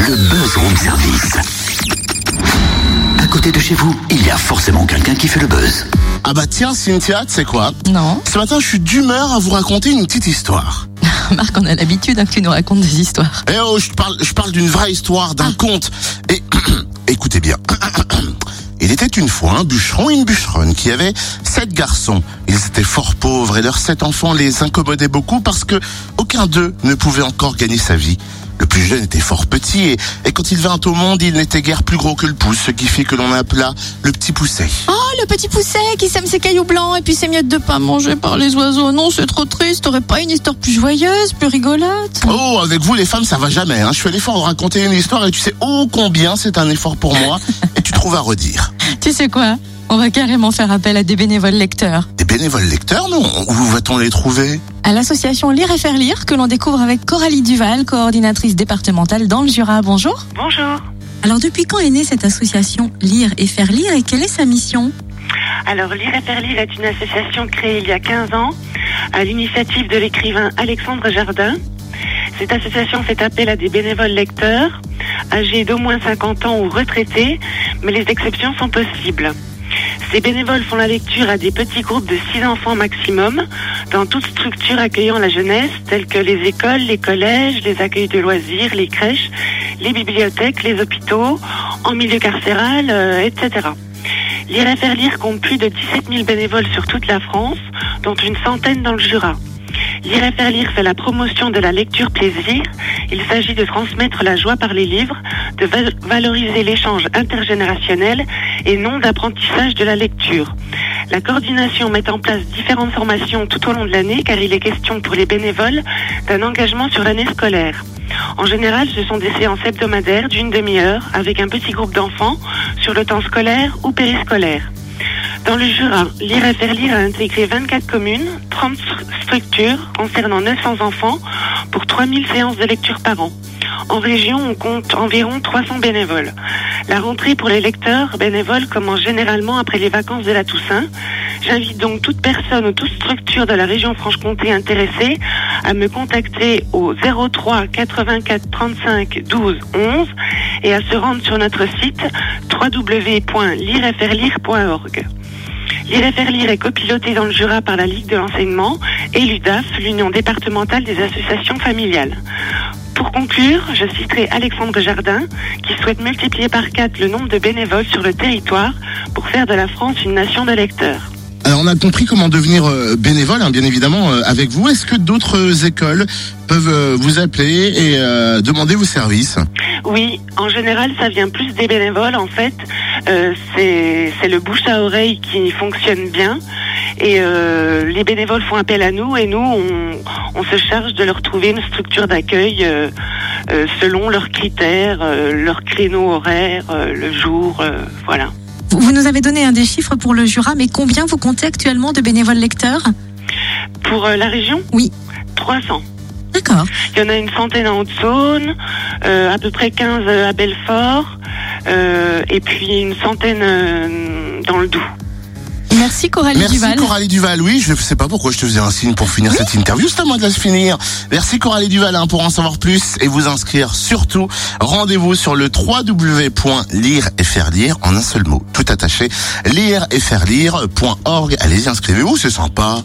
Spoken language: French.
le Buzz Room Service. À côté de chez vous, il y a forcément quelqu'un qui fait le buzz. Ah bah tiens, Cynthia, tu sais quoi? Non. Ce matin, je suis d'humeur à vous raconter une petite histoire. Marc, on a l'habitude hein, que tu nous racontes des histoires. Eh oh, je parle, je parle d'une vraie histoire, d'un Ah. conte. Et écoutez bien. Il était une fois un bûcheron et une bûcheronne qui avaient sept garçons. Ils étaient fort pauvres et leurs sept enfants les incommodaient beaucoup parce que aucun d'eux ne pouvait encore gagner sa vie. Le plus jeune était fort petit et, et quand il vint au monde, il n'était guère plus gros que le pouce, ce qui fait que l'on appela le petit pousset. Oh, le petit pousset qui sème ses cailloux blancs et puis ses miettes de pain mangées par les oiseaux. Non, c'est trop triste. T'aurais pas une histoire plus joyeuse, plus rigolote? Oh, avec vous les femmes, ça va jamais. Hein. Je fais l'effort de raconter une histoire et tu sais oh combien c'est un effort pour moi et tu trouves à redire. Tu sais quoi On va carrément faire appel à des bénévoles lecteurs. Des bénévoles lecteurs, non Où va-t-on les trouver À l'association Lire et Faire Lire que l'on découvre avec Coralie Duval, coordinatrice départementale dans le Jura. Bonjour. Bonjour. Alors depuis quand est née cette association Lire et Faire Lire et quelle est sa mission Alors, Lire et Faire Lire est une association créée il y a 15 ans à l'initiative de l'écrivain Alexandre Jardin. Cette association fait appel à des bénévoles lecteurs âgés d'au moins 50 ans ou retraités, mais les exceptions sont possibles. Ces bénévoles font la lecture à des petits groupes de 6 enfants maximum dans toute structure accueillant la jeunesse, telles que les écoles, les collèges, les accueils de loisirs, les crèches, les bibliothèques, les hôpitaux, en milieu carcéral, euh, etc. Et faire lire compte plus de 17 000 bénévoles sur toute la France, dont une centaine dans le Jura. Lire et faire lire fait la promotion de la lecture plaisir. Il s'agit de transmettre la joie par les livres, de val- valoriser l'échange intergénérationnel et non d'apprentissage de la lecture. La coordination met en place différentes formations tout au long de l'année car il est question pour les bénévoles d'un engagement sur l'année scolaire. En général, ce sont des séances hebdomadaires d'une demi-heure avec un petit groupe d'enfants sur le temps scolaire ou périscolaire. Dans le Jura, Lire et Faire Lire a intégré 24 communes, 30 stru- structures concernant 900 enfants pour 3000 séances de lecture par an. En région, on compte environ 300 bénévoles. La rentrée pour les lecteurs bénévoles commence généralement après les vacances de la Toussaint. J'invite donc toute personne ou toute structure de la région Franche-Comté intéressée à me contacter au 03 84 35 12 11 et à se rendre sur notre site www.lirefairelire.org. Lire et faire lire est copiloté dans le Jura par la Ligue de l'enseignement et l'UDAF, l'Union départementale des associations familiales. Pour conclure, je citerai Alexandre Jardin, qui souhaite multiplier par quatre le nombre de bénévoles sur le territoire pour faire de la France une nation de lecteurs. Alors on a compris comment devenir euh, bénévole, hein, bien évidemment, euh, avec vous. Est-ce que d'autres écoles peuvent euh, vous appeler et euh, demander vos services? Oui, en général, ça vient plus des bénévoles. En fait, euh, c'est le bouche à oreille qui fonctionne bien. Et euh, les bénévoles font appel à nous et nous, on, on se charge de leur trouver une structure d'accueil euh, euh, selon leurs critères, euh, leurs créneaux horaires, euh, le jour, euh, voilà. Vous, nous avez donné un des chiffres pour le Jura, mais combien vous comptez actuellement de bénévoles lecteurs Pour euh, la région Oui. 300. D'accord. Il y en a une centaine en Haute-Saône, euh, à peu près 15 à Belfort, euh, et puis une centaine euh, dans le Doubs. Merci Coralie Merci Duval. Coralie Duval. Oui, je sais pas pourquoi je te faisais un signe pour finir cette interview. C'est à moi de la finir. Merci Coralie Duval hein, pour en savoir plus et vous inscrire. Surtout, rendez-vous sur le www.lire et faire lire en un seul mot, tout attaché. Lire et faire lire.org. Allez-y, inscrivez-vous, c'est sympa.